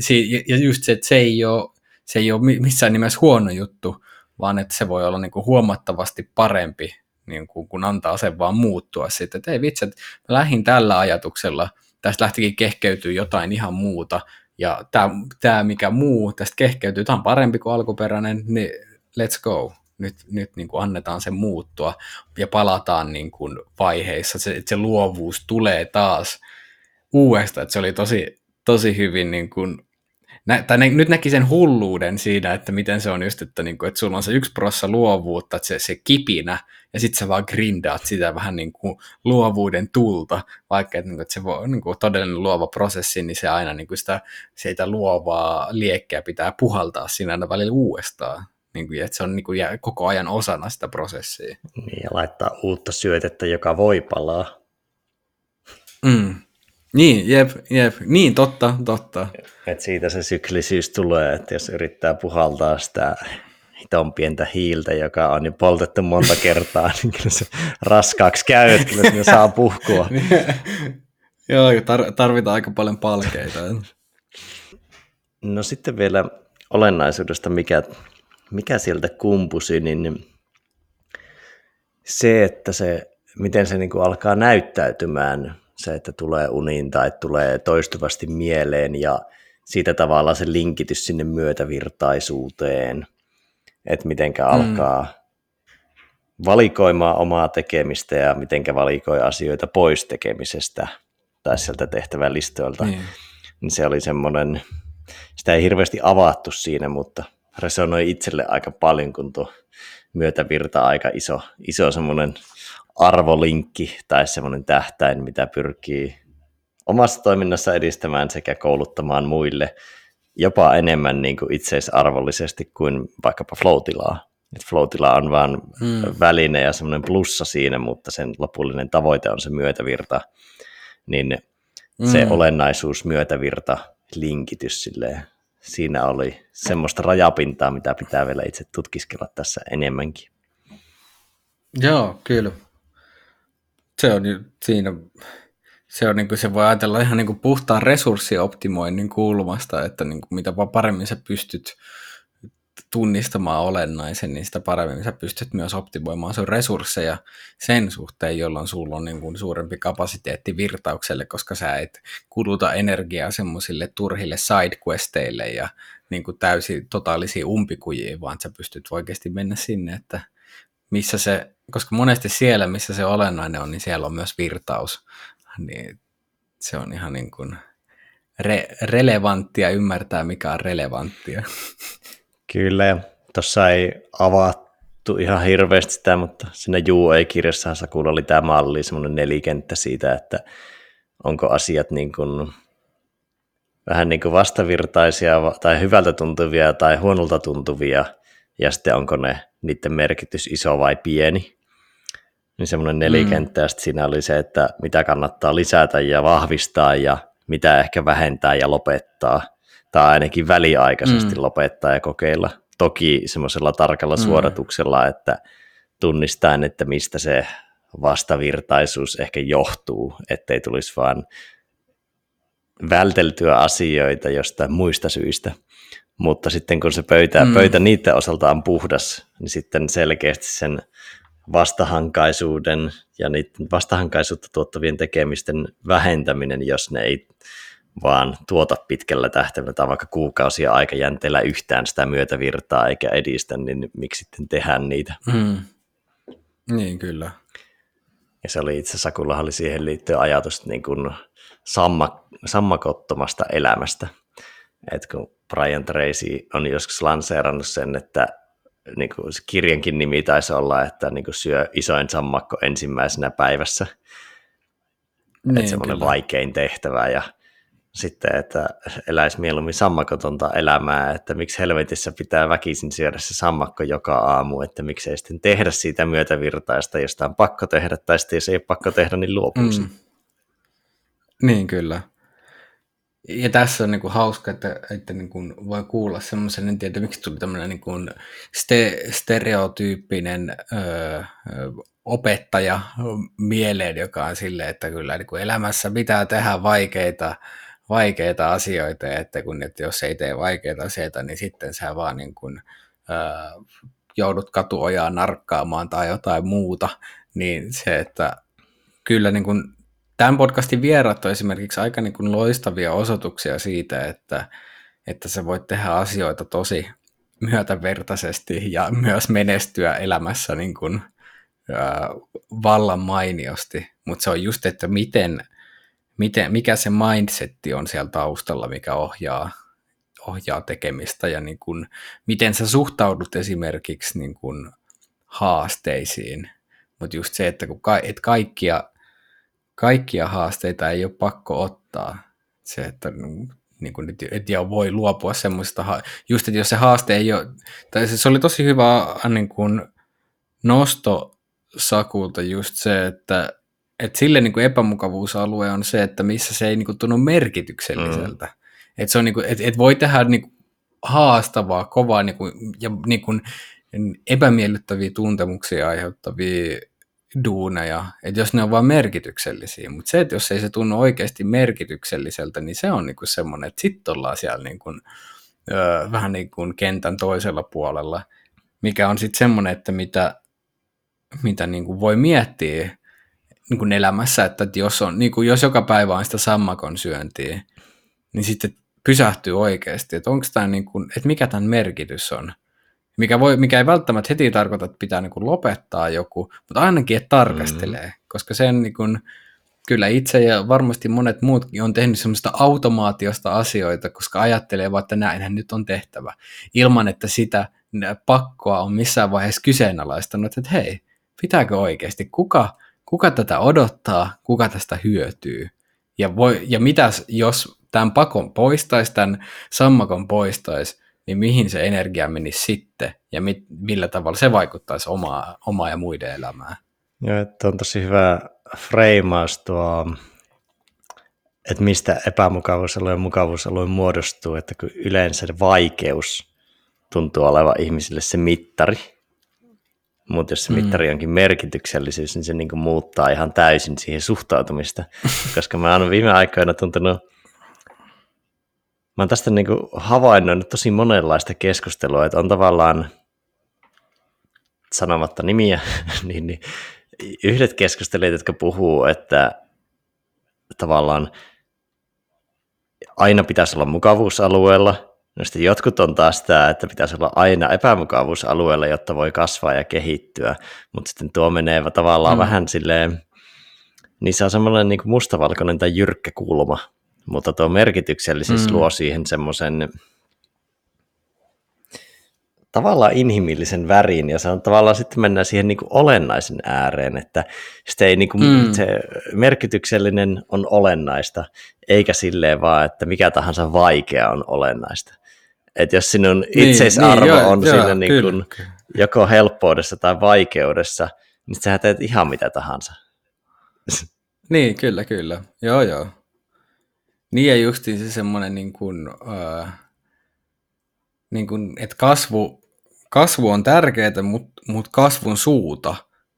ja just se, että se ei ole, se ei ole missään nimessä huono juttu, vaan että se voi olla niin kuin huomattavasti parempi niin kuin, kun antaa sen vaan muuttua sitten, että ei vitsi, että lähdin tällä ajatuksella, tästä lähtikin kehkeytyy jotain ihan muuta, ja tämä, tämä mikä muu tästä kehkeytyy, tämä on parempi kuin alkuperäinen, niin let's go. Nyt, nyt niin kuin annetaan sen muuttua ja palataan niin kuin vaiheissa, se, että se luovuus tulee taas uudestaan, että se oli tosi, tosi hyvin niin kuin nä, tai ne, nyt näki sen hulluuden siinä, että miten se on just, että, niin kuin, että sulla on se yksi prossa luovuutta, että se, se kipinä, ja sitten sä vaan grindaat sitä vähän niin kuin luovuuden tulta, vaikka että, niin kuin, että se voi, niin kuin todellinen luova prosessi, niin se aina niin kuin sitä, sitä luovaa liekkeä pitää puhaltaa siinä aina välillä uudestaan. Niin kuin, että se on niin kuin, koko ajan osana sitä prosessia. Niin, ja laittaa uutta syötettä, joka voi palaa. Mm. Niin, jep, jep. Niin, totta, totta. Et siitä se syklisyys tulee, että jos yrittää puhaltaa sitä hiton pientä hiiltä, joka on jo poltettu monta kertaa, niin kyllä se raskaaksi käy, että kyllä sinne saa puhkua. [LAUGHS] Joo, tar- tarvitaan aika paljon palkeita. No sitten vielä olennaisuudesta, mikä, mikä sieltä kumpusi, niin se, että se, miten se niin kuin alkaa näyttäytymään, se, että tulee uniin tai tulee toistuvasti mieleen ja siitä tavallaan se linkitys sinne myötävirtaisuuteen, että mitenkä mm. alkaa valikoimaan omaa tekemistä ja mitenkä valikoi asioita pois tekemisestä tai sieltä tehtävän listoilta. Niin. niin se oli semmoinen, sitä ei hirveästi avattu siinä, mutta resonoi itselle aika paljon, kun tuo myötävirta aika iso, iso semmoinen arvolinkki tai semmoinen tähtäin, mitä pyrkii omassa toiminnassa edistämään sekä kouluttamaan muille jopa enemmän niin kuin itseisarvollisesti kuin vaikkapa floatilaa. floatila on vain hmm. väline ja semmoinen plussa siinä, mutta sen lopullinen tavoite on se myötävirta. Niin se hmm. olennaisuus, myötävirta, linkitys silleen, siinä oli semmoista rajapintaa, mitä pitää vielä itse tutkiskella tässä enemmänkin. Joo, kyllä. Se on siinä, se, on niin kuin, se voi ajatella ihan niin kuin puhtaan resurssioptimoinnin kulmasta, että niin kuin mitä paremmin sä pystyt tunnistamaan olennaisen, niin sitä paremmin sä pystyt myös optimoimaan sun resursseja sen suhteen, jolloin sulla on niin kuin suurempi kapasiteetti virtaukselle, koska sä et kuluta energiaa semmoisille turhille sidequesteille ja niin kuin täysin totaalisiin umpikujiin, vaan sä pystyt oikeasti mennä sinne, että missä se, koska monesti siellä, missä se olennainen on, niin siellä on myös virtaus, niin se on ihan niin kuin re- relevanttia ymmärtää, mikä on relevanttia. Kyllä, ja tuossa ei avattu ihan hirveästi sitä, mutta siinä kirjassa Sakulla oli tämä malli, semmoinen nelikenttä siitä, että onko asiat niin kuin, vähän niin kuin vastavirtaisia tai hyvältä tuntuvia tai huonolta tuntuvia, ja sitten onko ne niiden merkitys iso vai pieni. Niin semmoinen nelikenttä, mm. ja siinä oli se, että mitä kannattaa lisätä ja vahvistaa, ja mitä ehkä vähentää ja lopettaa tai ainakin väliaikaisesti mm. lopettaa ja kokeilla. Toki semmoisella tarkalla mm. suoratuksella, että tunnistaen, että mistä se vastavirtaisuus ehkä johtuu, ettei tulisi vaan välteltyä asioita jostain muista syistä. Mutta sitten kun se pöytä, mm. pöytä niiden osalta on puhdas, niin sitten selkeästi sen vastahankaisuuden ja niiden vastahankaisuutta tuottavien tekemisten vähentäminen, jos ne ei vaan tuota pitkällä tähtäimellä tai vaikka kuukausia aikajänteellä yhtään sitä myötävirtaa eikä edistä, niin miksi sitten tehdään niitä? Mm. Niin, kyllä. Ja se oli itse Sakulla oli siihen liittyen ajatus niin kuin samma, sammakottomasta elämästä. Et kun Brian Tracy on joskus lanseerannut sen, että niin kuin se kirjankin nimi taisi olla, että niin kuin syö isoin sammakko ensimmäisenä päivässä. Niin, että semmoinen vaikein tehtävä ja sitten, että eläisi mieluummin sammakotonta elämää, että miksi helvetissä pitää väkisin syödä se sammakko joka aamu, että miksei sitten tehdä siitä myötävirtaista, josta on pakko tehdä, tai sitten jos ei ole pakko tehdä, niin luopuisi. Mm. Niin, kyllä. Ja tässä on niin kuin hauska, että, että niin kuin voi kuulla semmoisen, en tiedä miksi tuli tämmöinen niin kuin ste, stereotyyppinen öö, opettaja mieleen, joka on silleen, että kyllä niin kuin elämässä pitää tehdä vaikeita vaikeita asioita, että, kun, että jos ei tee vaikeita asioita, niin sitten sä vaan niin kuin, ää, joudut katuojaa narkkaamaan tai jotain muuta, niin se, että kyllä niin kuin, tämän podcastin vierat on esimerkiksi aika niin kuin loistavia osoituksia siitä, että, että sä voit tehdä asioita tosi myötävertaisesti ja myös menestyä elämässä niin kuin, ää, vallan mainiosti, mutta se on just, että miten – miten, mikä se mindsetti on siellä taustalla, mikä ohjaa, ohjaa tekemistä ja niin kuin, miten sä suhtaudut esimerkiksi niin kuin haasteisiin. Mutta just se, että kun ka- et kaikkia, kaikkia haasteita ei ole pakko ottaa. Se, että niin kuin, et, et voi luopua semmoista, just että jos se haaste ei ole, tai se, se oli tosi hyvä niin kuin nosto Sakulta just se, että että sille niin kuin epämukavuusalue on se, että missä se ei niin kuin tunnu merkitykselliseltä. Mm. Että se on niin kuin, et, et voi tehdä niin kuin haastavaa, kovaa niin kuin, ja niin kuin epämiellyttäviä tuntemuksia aiheuttavia duuneja, että jos ne on vain merkityksellisiä, mutta se, että jos ei se tunnu oikeasti merkitykselliseltä, niin se on niinku semmoinen, että sitten ollaan siellä niinku, ö, vähän niin kuin kentän toisella puolella, mikä on sitten semmoinen, että mitä, mitä niinku voi miettiä niinku elämässä, että jos, on, niinku, jos joka päivä on sitä sammakon syöntiä, niin sitten pysähtyy oikeasti, että onko tämä, niinku, että mikä tämän merkitys on, mikä, voi, mikä ei välttämättä heti tarkoita, että pitää niin kuin lopettaa joku, mutta ainakin, että tarkastelee, mm. koska sen niin kuin, kyllä itse ja varmasti monet muutkin on tehnyt semmoista automaatiosta asioita, koska ajattelee vaan, että näinhän nyt on tehtävä, ilman että sitä pakkoa on missään vaiheessa kyseenalaistanut, että hei, pitääkö oikeasti, kuka, kuka tätä odottaa, kuka tästä hyötyy, ja, voi, ja mitäs jos tämän pakon poistaisi, tämän sammakon poistaisi, niin mihin se energia menisi sitten ja mit, millä tavalla se vaikuttaisi omaa, omaa ja muiden elämään. Joo, että on tosi hyvä freimaus tuo, että mistä epämukavuusalue ja mukavuusalue muodostuu, että kun yleensä vaikeus tuntuu olevan ihmisille se mittari, mutta jos se mm. mittari onkin merkityksellisyys, niin se niin muuttaa ihan täysin siihen suhtautumista, [LAUGHS] koska mä oon viime aikoina tuntunut mä oon tästä niin havainnoinut tosi monenlaista keskustelua, että on tavallaan sanomatta nimiä, [LAUGHS] niin, niin yhdet keskustelijat, jotka puhuu, että tavallaan aina pitäisi olla mukavuusalueella, No sitten jotkut on taas tämä, että pitäisi olla aina epämukavuusalueella, jotta voi kasvaa ja kehittyä, mutta sitten tuo menee tavallaan mm. vähän silleen, niissä on semmoinen niin mustavalkoinen tai jyrkkä kulma, mutta tuo merkityksellisyys mm. luo siihen semmoisen tavallaan inhimillisen värin, ja se on tavallaan sitten mennään siihen niin kuin olennaisen ääreen, että sitten ei niin kuin, mm. se merkityksellinen on olennaista, eikä silleen vaan, että mikä tahansa vaikea on olennaista. Että jos sinun itseisarvo niin, niin, on joo, siinä niin kuin joko helppoudessa tai vaikeudessa, niin sä teet ihan mitä tahansa. Niin, kyllä, kyllä. Joo, joo. Niin ja justiin se semmoinen, niin kuin, äh, niin kuin, että kasvu, kasvu on tärkeää, mutta mut kasvun suuta,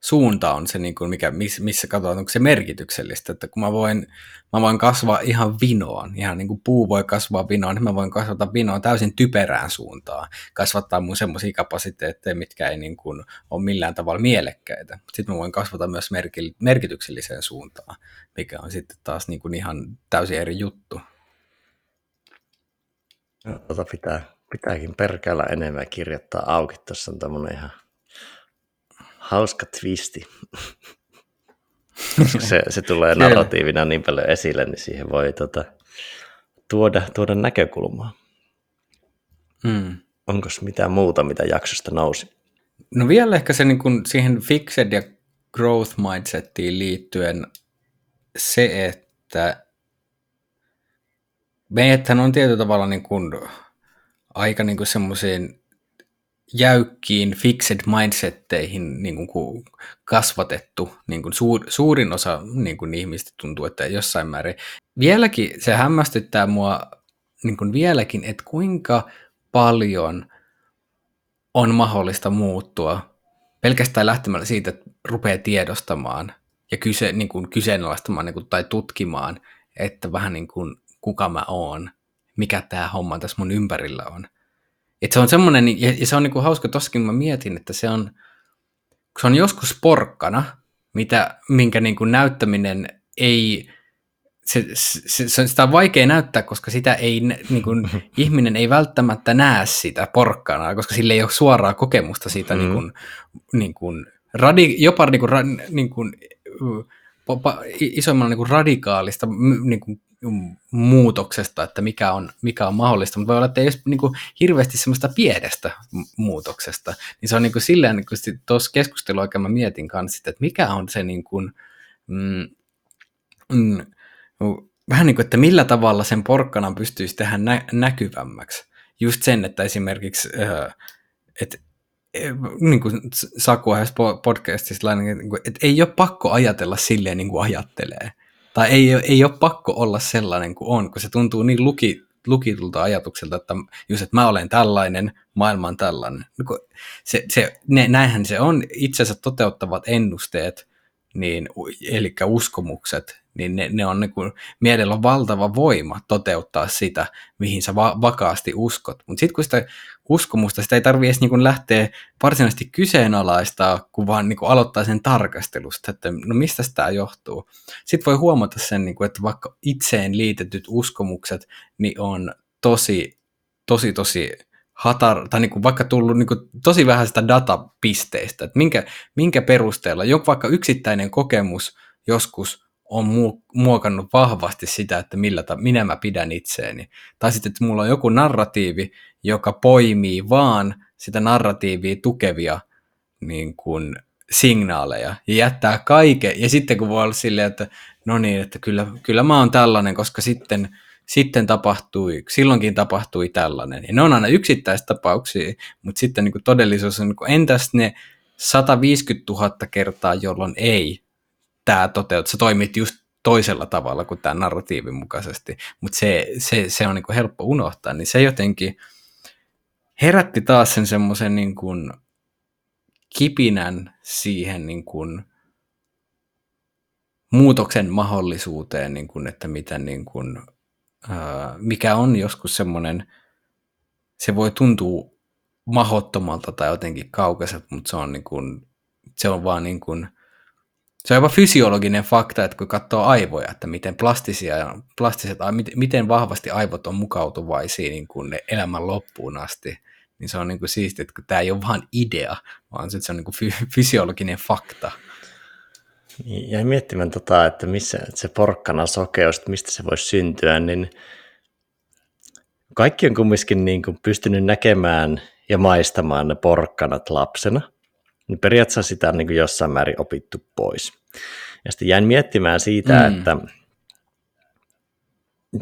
suunta on se, niin kuin mikä, missä katsotaan, onko se merkityksellistä, että kun mä voin, mä voin kasvaa ihan vinoon, ihan niin kuin puu voi kasvaa vinoon, niin mä voin kasvata vinoon täysin typerään suuntaan, kasvattaa mun semmoisia kapasiteetteja, mitkä ei niin kuin ole millään tavalla mielekkäitä. Sitten mä voin kasvata myös merkitykselliseen suuntaan, mikä on sitten taas niin kuin ihan täysin eri juttu. Tota pitää, pitääkin perkäällä enemmän kirjoittaa auki. Tuossa on tämmöinen ihan hauska twisti. se, se tulee narratiivina niin paljon esille, niin siihen voi tota, tuoda, tuoda näkökulmaa. Hmm. Onko mitään muuta, mitä jaksosta nousi? No vielä ehkä se niin kuin siihen fixed ja growth mindsettiin liittyen se, että meidäthän on tietyllä tavalla niin kuin aika niin kuin semmoisiin jäykkiin fixed mindsetteihin niin kuin kasvatettu. Niin kuin suur, suurin osa niin kuin ihmistä tuntuu, että jossain määrin. Vieläkin se hämmästyttää mua niin kuin vieläkin, että kuinka paljon on mahdollista muuttua pelkästään lähtemällä siitä, että rupeaa tiedostamaan ja kyse, niin kuin kyseenalaistamaan niin kuin, tai tutkimaan, että vähän niin kuin kuka mä oon, mikä tämä homma tässä mun ympärillä on. Et se on semmoinen, ja se on niinku hauska, tossakin mä mietin, että se on, se on joskus porkkana, mitä, minkä niinku näyttäminen ei, se, se, se, sitä on vaikea näyttää, koska sitä ei, niin kuin, [LAUGHS] ihminen ei välttämättä näe sitä porkkanaa, koska sillä ei ole suoraa kokemusta siitä mm. niin kuin, niin kuin, radi, jopa niin kuin, niin kuin, isommalla niin kuin radikaalista niin kuin, muutoksesta, että mikä on, mikä on mahdollista, mutta voi olla, että ei ole niin kuin, hirveästi semmoista pienestä muutoksesta, niin se on niin kuin, silleen, niin kuin tuossa keskustelua oikein mä mietin kanssa, että mikä on se niin kuin, mm, mm, vähän niin kuin, että millä tavalla sen porkkanan pystyisi tehdä nä- näkyvämmäksi. Just sen, että esimerkiksi, äh, että niin kuin Saku podcastissa, että ei ole pakko ajatella silleen niin kuin ajattelee. Tai ei, ei ole pakko olla sellainen kuin on, kun se tuntuu niin luki, lukitulta ajatukselta, että just, että mä olen tällainen, maailma on tällainen. Niin se, se, ne, näinhän se on itsensä toteuttavat ennusteet, niin, eli uskomukset, niin ne, ne on niin kuin, mielellä on valtava voima toteuttaa sitä, mihin sä va- vakaasti uskot. Mutta sitten kun sitä uskomusta, sitä ei tarvitse edes niin kuin lähteä varsinaisesti kyseenalaistaa, kun vaan niin kuin aloittaa sen tarkastelusta, että no mistä tämä johtuu. Sitten voi huomata sen, niin kuin, että vaikka itseen liitetyt uskomukset niin on tosi, tosi, tosi hatar, tai niin kuin vaikka tullut niin kuin tosi vähän sitä datapisteistä, että minkä, minkä perusteella joku vaikka yksittäinen kokemus joskus on muokannut vahvasti sitä, että millä ta- minä mä pidän itseäni. Tai sitten, että mulla on joku narratiivi, joka poimii vaan sitä narratiivia tukevia niin kuin, signaaleja ja jättää kaiken. Ja sitten kun voi olla silleen, että no niin, että kyllä, kyllä mä oon tällainen, koska sitten, sitten tapahtui, silloinkin tapahtui tällainen. Ja ne on aina yksittäistapauksia, mutta sitten niin kuin todellisuus on, niin kuin, entäs ne 150 000 kertaa, jolloin ei tämä toteutuu. Sä toimit just toisella tavalla kuin tämä narratiivin mukaisesti, mutta se, se, se on niin helppo unohtaa, niin se jotenkin herätti taas sen semmoisen niin kipinän siihen niin kuin muutoksen mahdollisuuteen, niin kuin, että miten niin kuin, mikä on joskus semmoinen, se voi tuntua mahottomalta tai jotenkin kaukaiselta, mutta se on, niin kuin, se on vaan niin kuin, se on jopa fysiologinen fakta, että kun katsoo aivoja, että miten plastisia, plastiset, miten vahvasti aivot on mukautuvaisia niin kuin ne elämän loppuun asti, niin se on niin kuin siistiä, että tämä ei ole vain idea, vaan se on niin kuin fysiologinen fakta. Niin, ja miettimään tota, että missä että se porkkana sokeus, että mistä se voisi syntyä, niin kaikki on kumminkin niin kuin pystynyt näkemään ja maistamaan ne porkkanat lapsena – niin periaatteessa sitä on niin kuin jossain määrin opittu pois. Ja sitten jäin miettimään siitä, mm. että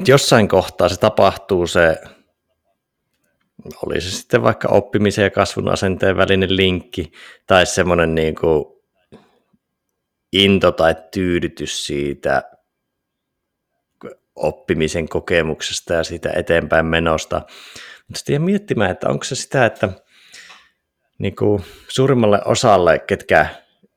jossain kohtaa se tapahtuu se, oli se sitten vaikka oppimisen ja kasvun asenteen välinen linkki, tai semmoinen niin kuin into tai tyydytys siitä oppimisen kokemuksesta ja siitä eteenpäin menosta. Mutta sitten miettimään, että onko se sitä, että niin kuin suurimmalle osalle, ketkä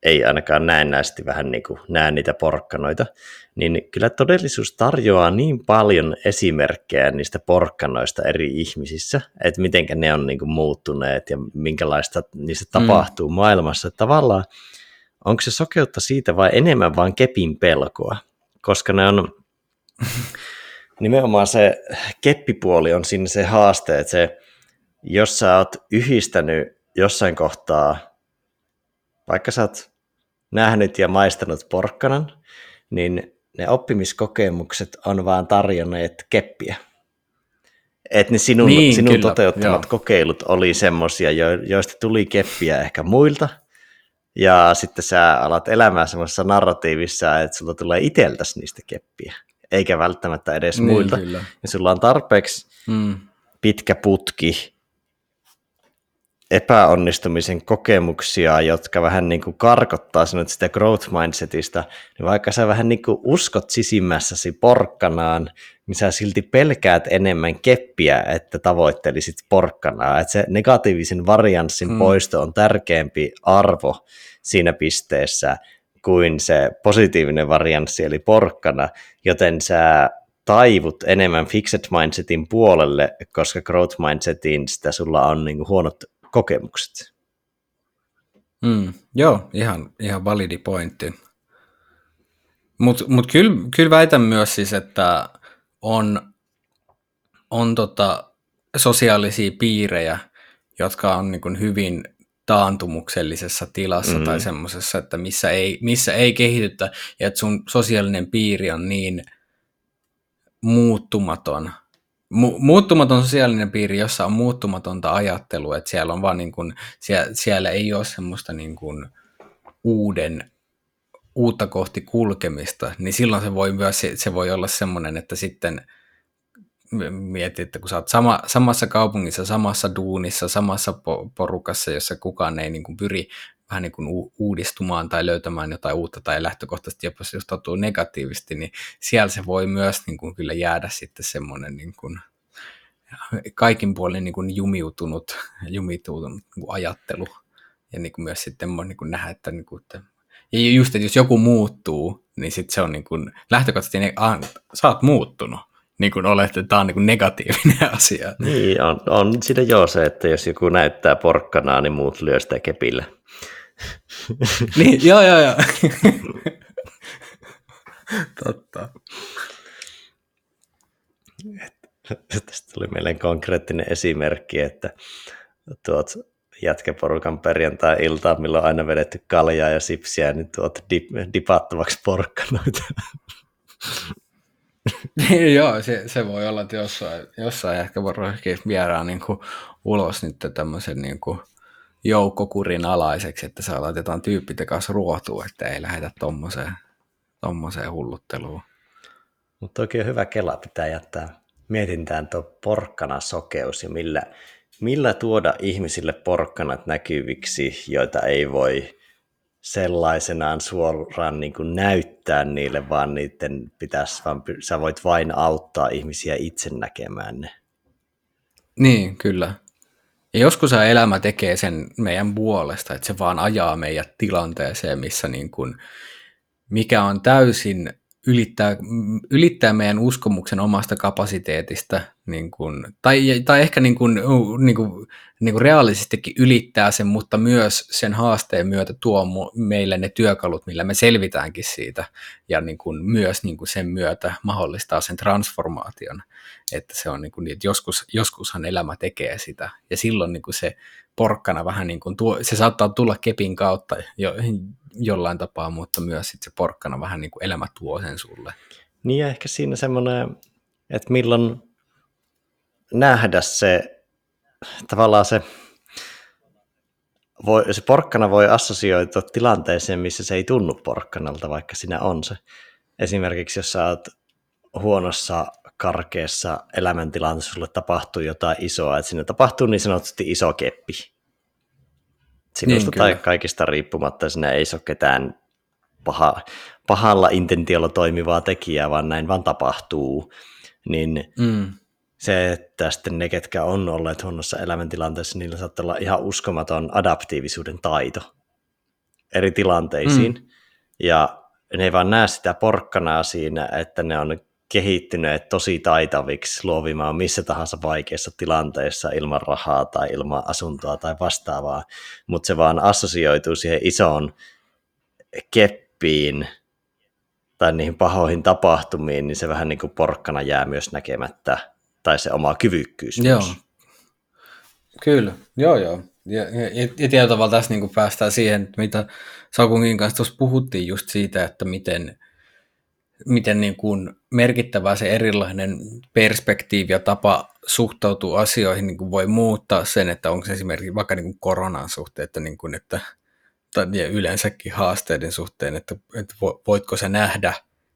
ei ainakaan näennäisesti vähän niin kuin näe niitä porkkanoita, niin kyllä todellisuus tarjoaa niin paljon esimerkkejä niistä porkkanoista eri ihmisissä, että miten ne on niin kuin muuttuneet ja minkälaista niistä mm. tapahtuu mm. maailmassa. Tavallaan onko se sokeutta siitä vai enemmän vain kepin pelkoa, koska ne on [LAUGHS] nimenomaan se keppipuoli on sinne se haaste, että se, jos sä oot yhdistänyt jossain kohtaa, vaikka sä oot nähnyt ja maistanut porkkanan, niin ne oppimiskokemukset on vaan tarjonneet keppiä. Että ne sinun, niin, sinun kyllä, toteuttamat joo. kokeilut oli semmoisia, joista tuli keppiä ehkä muilta, ja sitten sä alat elämää semmoisessa narratiivissa, että sulla tulee iteltäsi niistä keppiä, eikä välttämättä edes niin, muilta. Kyllä. Ja sulla on tarpeeksi mm. pitkä putki epäonnistumisen kokemuksia, jotka vähän niin kuin karkottaa sinut sitä growth mindsetista, niin vaikka sä vähän niin kuin uskot sisimmässäsi porkkanaan, niin sä silti pelkäät enemmän keppiä, että tavoittelisit porkkanaa. Että se negatiivisen varianssin hmm. poisto on tärkeämpi arvo siinä pisteessä kuin se positiivinen varianssi eli porkkana, joten sä taivut enemmän fixed mindsetin puolelle, koska growth mindsetin sitä sulla on niin huonot kokemukset. Mm, joo, ihan, ihan validi pointti. Mutta mut kyllä kyl väitän myös siis, että on, on tota sosiaalisia piirejä, jotka on niin hyvin taantumuksellisessa tilassa mm. tai semmoisessa, että missä ei, missä ei kehitytä ja että sun sosiaalinen piiri on niin muuttumaton, mu- muuttumaton sosiaalinen piiri, jossa on muuttumatonta ajattelua, että siellä on vaan niin kuin, siellä, siellä ei ole semmoista niin kuin uuden, uutta kohti kulkemista, niin silloin se voi myös, se voi olla semmoinen, että sitten mietit, että kun sä oot sama, samassa kaupungissa, samassa duunissa, samassa porukassa, jossa kukaan ei niin kuin pyri vähän niin kuin uudistumaan tai löytämään jotain uutta tai lähtökohtaisesti jopa suhtautuu negatiivisesti, niin siellä se voi myös niin kuin kyllä jäädä sitten semmoinen niin kuin kaikin puolin niin kuin jumiutunut, jumiutunut niin kuin ajattelu ja niin kuin myös sitten niin kuin nähdä, että, niin kuin, että ja just, että jos joku muuttuu, niin sitten se on niin kuin, lähtökohtaisesti, niin, ah, sä oot muuttunut, niin kuin olet, että tämä on niin kuin negatiivinen asia. Niin, on, on siinä joo se, että jos joku näyttää porkkanaa, niin muut lyö sitä kepillä. Niin, [LAUGHS] joo, joo, joo. Totta. Tästä tuli meille konkreettinen esimerkki, että tuot jätkäporukan perjantai-iltaa, milloin on aina vedetty kaljaa ja sipsiä, niin tuot dip, dipattavaksi porkkanoita. [LAUGHS] Joo, se, se, voi olla, että jossain, jossain ehkä voisi viedään niin kuin ulos nyt tämmöisen niin kuin joukkokurin alaiseksi, että saa laitetaan tyyppit kanssa ruotua, että ei lähdetä tommoseen, tommoseen hullutteluun. Mutta oikein hyvä kela pitää jättää mietintään tuo porkkana sokeus ja millä, millä tuoda ihmisille porkkanat näkyviksi, joita ei voi sellaisenaan suoraan niin kuin näyttää niille, vaan niiden pitäisi, vaan sä voit vain auttaa ihmisiä itse näkemään ne. Niin, kyllä. Ja joskus elämä tekee sen meidän puolesta, että se vaan ajaa meidät tilanteeseen, missä niin kuin, mikä on täysin ylittää, ylittää meidän uskomuksen omasta kapasiteetista, niin kuin, tai, tai ehkä niin kuin, niin kuin, niin kuin reaalisestikin ylittää sen, mutta myös sen haasteen myötä tuo meille ne työkalut, millä me selvitäänkin siitä, ja niin kuin, myös niin kuin sen myötä mahdollistaa sen transformaation, että se on niin kuin, että joskus, joskushan elämä tekee sitä, ja silloin niin kuin se porkkana vähän niin kuin tuo, se saattaa tulla kepin kautta jo, jollain tapaa, mutta myös sit se porkkana vähän niin kuin elämä tuo sen sulle. Niin ja ehkä siinä semmoinen, että milloin nähdä se, tavallaan se, voi, se porkkana voi assosioitua tilanteeseen, missä se ei tunnu porkkanalta, vaikka sinä on se. Esimerkiksi jos sä oot huonossa, karkeassa elämäntilanteessa, sulle tapahtuu jotain isoa, että sinne tapahtuu niin sanotusti iso keppi sinusta niin, tai kaikista riippumatta sinä ei ole ketään paha, pahalla intentiolla toimivaa tekijää, vaan näin vaan tapahtuu, niin mm. se, että sitten ne, ketkä on olleet huonossa elämäntilanteessa, niillä saattaa olla ihan uskomaton adaptiivisuuden taito eri tilanteisiin, mm. ja ne ei vaan näe sitä porkkanaa siinä, että ne on kehittyneet tosi taitaviksi luovimaan missä tahansa vaikeassa tilanteessa ilman rahaa tai ilman asuntoa tai vastaavaa, mutta se vaan assosioituu siihen isoon keppiin tai niihin pahoihin tapahtumiin, niin se vähän niin kuin porkkana jää myös näkemättä, tai se oma kyvykkyys Joo. Kyllä, joo joo. Ja, ja, ja tietyllä tavalla tässä niin kuin päästään siihen, mitä Sakungin kanssa tuossa puhuttiin just siitä, että miten, miten niin kuin merkittävä se erilainen perspektiivi ja tapa suhtautua asioihin niin kuin voi muuttaa sen, että onko se esimerkiksi vaikka niin kuin koronan suhteen, että, niin kuin, että tai yleensäkin haasteiden suhteen, että, että voitko sä nähdä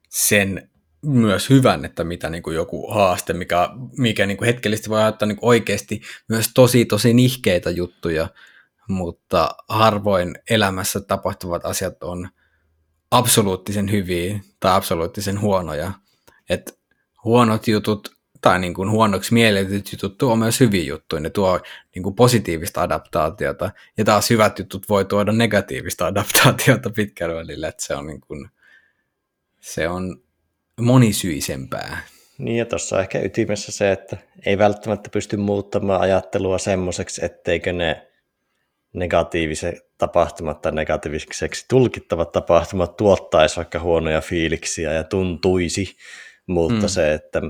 sen myös hyvän, että mitä niin kuin joku haaste, mikä, mikä niin kuin hetkellisesti voi aiheuttaa niin kuin oikeasti myös tosi tosi nihkeitä juttuja, mutta harvoin elämässä tapahtuvat asiat on absoluuttisen hyviä tai absoluuttisen huonoja. Et huonot jutut tai niin kuin huonoksi mielletyt jutut tuo myös hyviä juttuja, ne tuo niin kuin positiivista adaptaatiota, ja taas hyvät jutut voi tuoda negatiivista adaptaatiota pitkällä välillä, että se on, niin kuin, se on monisyisempää. Niin ja tuossa on ehkä ytimessä se, että ei välttämättä pysty muuttamaan ajattelua semmoiseksi, etteikö ne negatiiviset tapahtumat tai negatiiviseksi tulkittavat tapahtumat tuottaisi vaikka huonoja fiiliksiä ja tuntuisi, mutta mm. se, että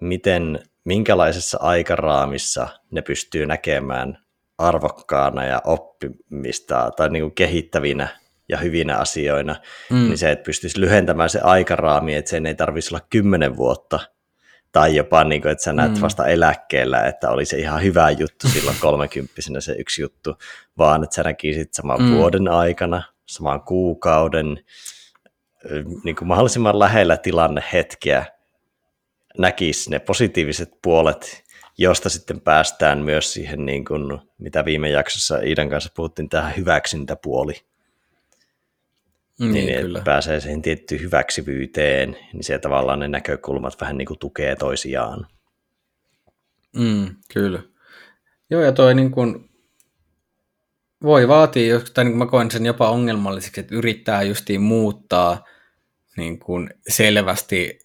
miten, minkälaisessa aikaraamissa ne pystyy näkemään arvokkaana ja oppimista tai niin kuin kehittävinä ja hyvinä asioina, mm. niin se, että pystyisi lyhentämään se aikaraami, että sen ei tarvitsisi olla kymmenen vuotta, tai jopa niin kuin, että sä näet mm. vasta eläkkeellä, että oli se ihan hyvä juttu silloin [LAUGHS] kolmekymppisenä se yksi juttu, vaan että sä näkisit saman mm. vuoden aikana, saman kuukauden, niin kuin mahdollisimman lähellä tilanne hetkeä, näkisi ne positiiviset puolet, josta sitten päästään myös siihen, niin kuin, mitä viime jaksossa Iidan kanssa puhuttiin, tähän hyväksyntäpuoli. Niin, Niin, kyllä. pääsee siihen tiettyyn hyväksyvyyteen, niin se tavallaan ne näkökulmat vähän niin kuin tukee toisiaan. Mm, kyllä. Joo, ja toi niin kuin, voi vaatia, jos- tai niin kuin mä koen sen jopa ongelmalliseksi, että yrittää justiin muuttaa niin kuin selvästi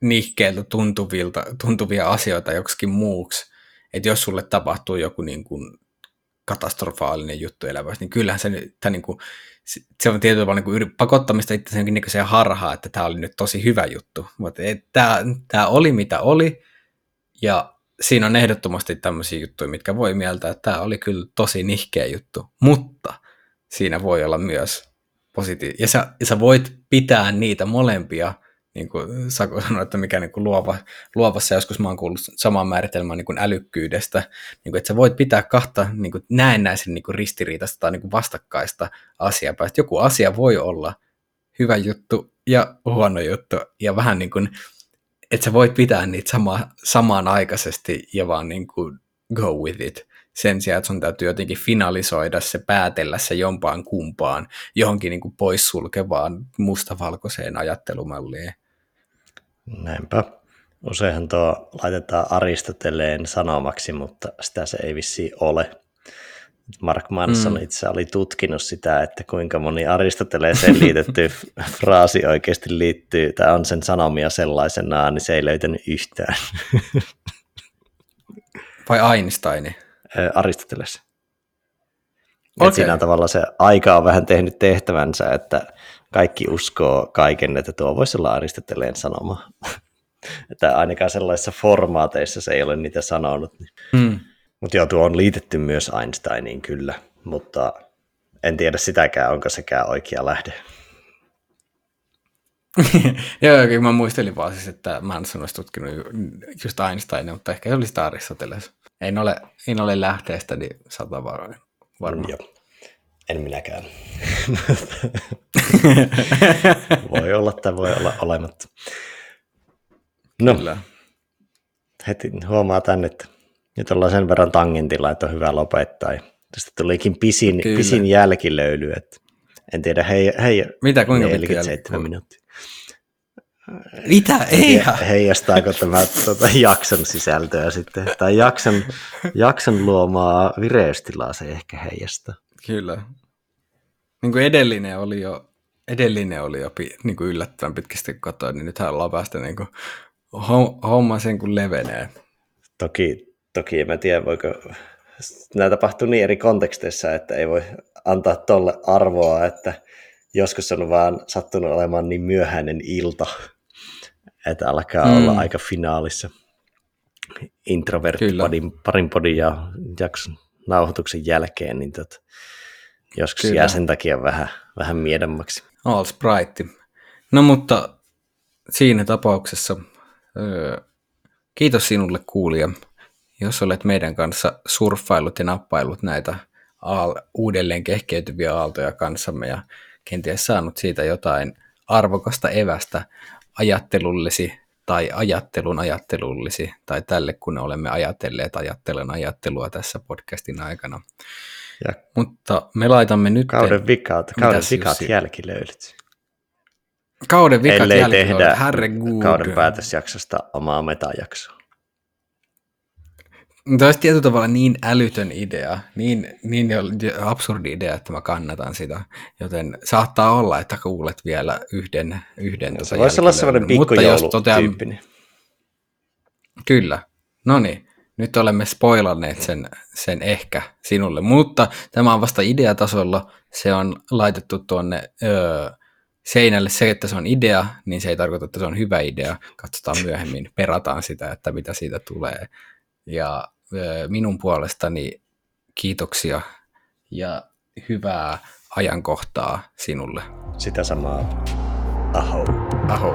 nihkeiltä tuntuvilta, tuntuvia asioita joksikin muuksi. Että jos sulle tapahtuu joku niin kuin katastrofaalinen juttu elämässä, niin kyllähän se, nyt- tai niin kuin, se- on tietyllä tavalla niin pakottamista itse se harhaa, että tämä oli nyt tosi hyvä juttu. Mutta tämä, tämä oli mitä oli, ja siinä on ehdottomasti tämmöisiä juttuja, mitkä voi mieltää, että tämä oli kyllä tosi nihkeä juttu, mutta siinä voi olla myös positiivinen. Ja sä, ja sä voit pitää niitä molempia, niin kuin Saku [LAUGHS] sanoi, että mikä niin kuin luova, luovassa joskus mä oon kuullut saman määritelmän niin kuin älykkyydestä, niin kuin, että sä voit pitää kahta niin kuin näennäisen niin kuin ristiriitaista tai niin kuin vastakkaista asiaa. Että joku asia voi olla hyvä juttu ja huono juttu, ja vähän niin kuin että sä voit pitää niitä sama, samanaikaisesti ja vaan niin kuin go with it. Sen sijaan, että sun täytyy jotenkin finalisoida se, päätellä se jompaan kumpaan, johonkin niin kuin poissulkevaan mustavalkoiseen ajattelumalliin. Näinpä. Useinhan tuo laitetaan Aristoteleen sanomaksi, mutta sitä se ei vissi ole. Mark Manson mm. itse oli tutkinut sitä, että kuinka moni Aristoteleeseen liitetty [LAUGHS] fraasi oikeasti liittyy, tai on sen sanomia sellaisenaan, niin se ei löytänyt yhtään. [LAUGHS] Vai Einstein? Aristoteles. Okay. Siinä on tavallaan se aika on vähän tehnyt tehtävänsä, että kaikki uskoo kaiken, että tuo voisi olla Aristoteleen sanoma. [LAUGHS] että ainakaan sellaisissa formaateissa se ei ole niitä sanonut. Hmm. Mutta joo, tuo on liitetty myös Einsteiniin kyllä, mutta en tiedä sitäkään, onko sekään oikea lähde. [LAUGHS] Joo, kyllä mä muistelin vaan siis, että Manson olisi tutkinut ju- just Einsteinia, mutta ehkä se oli sitä Aristoteles. En ole, en ole lähteestä, niin sata varma. varma. Joo. En minäkään. [LAUGHS] voi olla tai voi olla olematta. No, Kyllä. heti huomaa tänne, että nyt ollaan sen verran tangentilla, että on hyvä lopettaa. Ja Tästä tulikin pisin, Kyllä. pisin jälkilöyly. Että en tiedä, hei, hei, Mitä, kuinka pitkä 47 jälki- minuuttia. Mitä? Ei He, heijastaako tämä tuota, jakson sisältöä sitten, tai jakson, jakson luomaa vireystilaa se ehkä heijastaa. Kyllä. Niin kuin edellinen oli jo, edellinen oli jo pi, niin kuin yllättävän pitkästi katoa, niin nythän ollaan päästä niin kuin, hom- homma sen kun levenee. Toki, toki en mä tiedä, voiko nämä tapahtuu niin eri konteksteissa, että ei voi antaa tolle arvoa, että joskus on vaan sattunut olemaan niin myöhäinen ilta, että alkaa mm. Olla aika finaalissa introvert Kyllä. parin, podin ja jakson nauhoituksen jälkeen, niin tot, joskus Kyllä. jää sen takia vähän, vähän miedemmaksi. All Sprite. No mutta siinä tapauksessa öö, kiitos sinulle kuulija, jos olet meidän kanssa surffailut ja nappailut näitä aal- uudelleen kehkeytyviä aaltoja kanssamme ja kenties saanut siitä jotain arvokasta evästä ajattelullesi tai ajattelun ajattelullisi tai tälle, kun olemme ajatelleet ajattelen ajattelua tässä podcastin aikana. Ja Mutta me laitamme nyt kauden vikat, kauden vikat Jussi? jälkilöylyt. kauden vikat Ellei jälkeen, tehdä herregud. kauden päätösjaksosta omaa metajaksoa. Tämä olisi tietyllä tavalla niin älytön idea, niin, niin absurdi idea, että mä kannatan sitä. Joten saattaa olla, että kuulet vielä yhden, yhden Se tota voisi olla sellainen totean, pikkujoulutyyppinen. Kyllä, no niin, nyt olemme spoilanneet sen, sen ehkä sinulle, mutta tämä on vasta ideatasolla, se on laitettu tuonne öö, seinälle se, että se on idea, niin se ei tarkoita, että se on hyvä idea. Katsotaan myöhemmin, perataan sitä, että mitä siitä tulee. Ja minun puolestani kiitoksia ja hyvää ajankohtaa sinulle. Sitä samaa. Aho. Aho.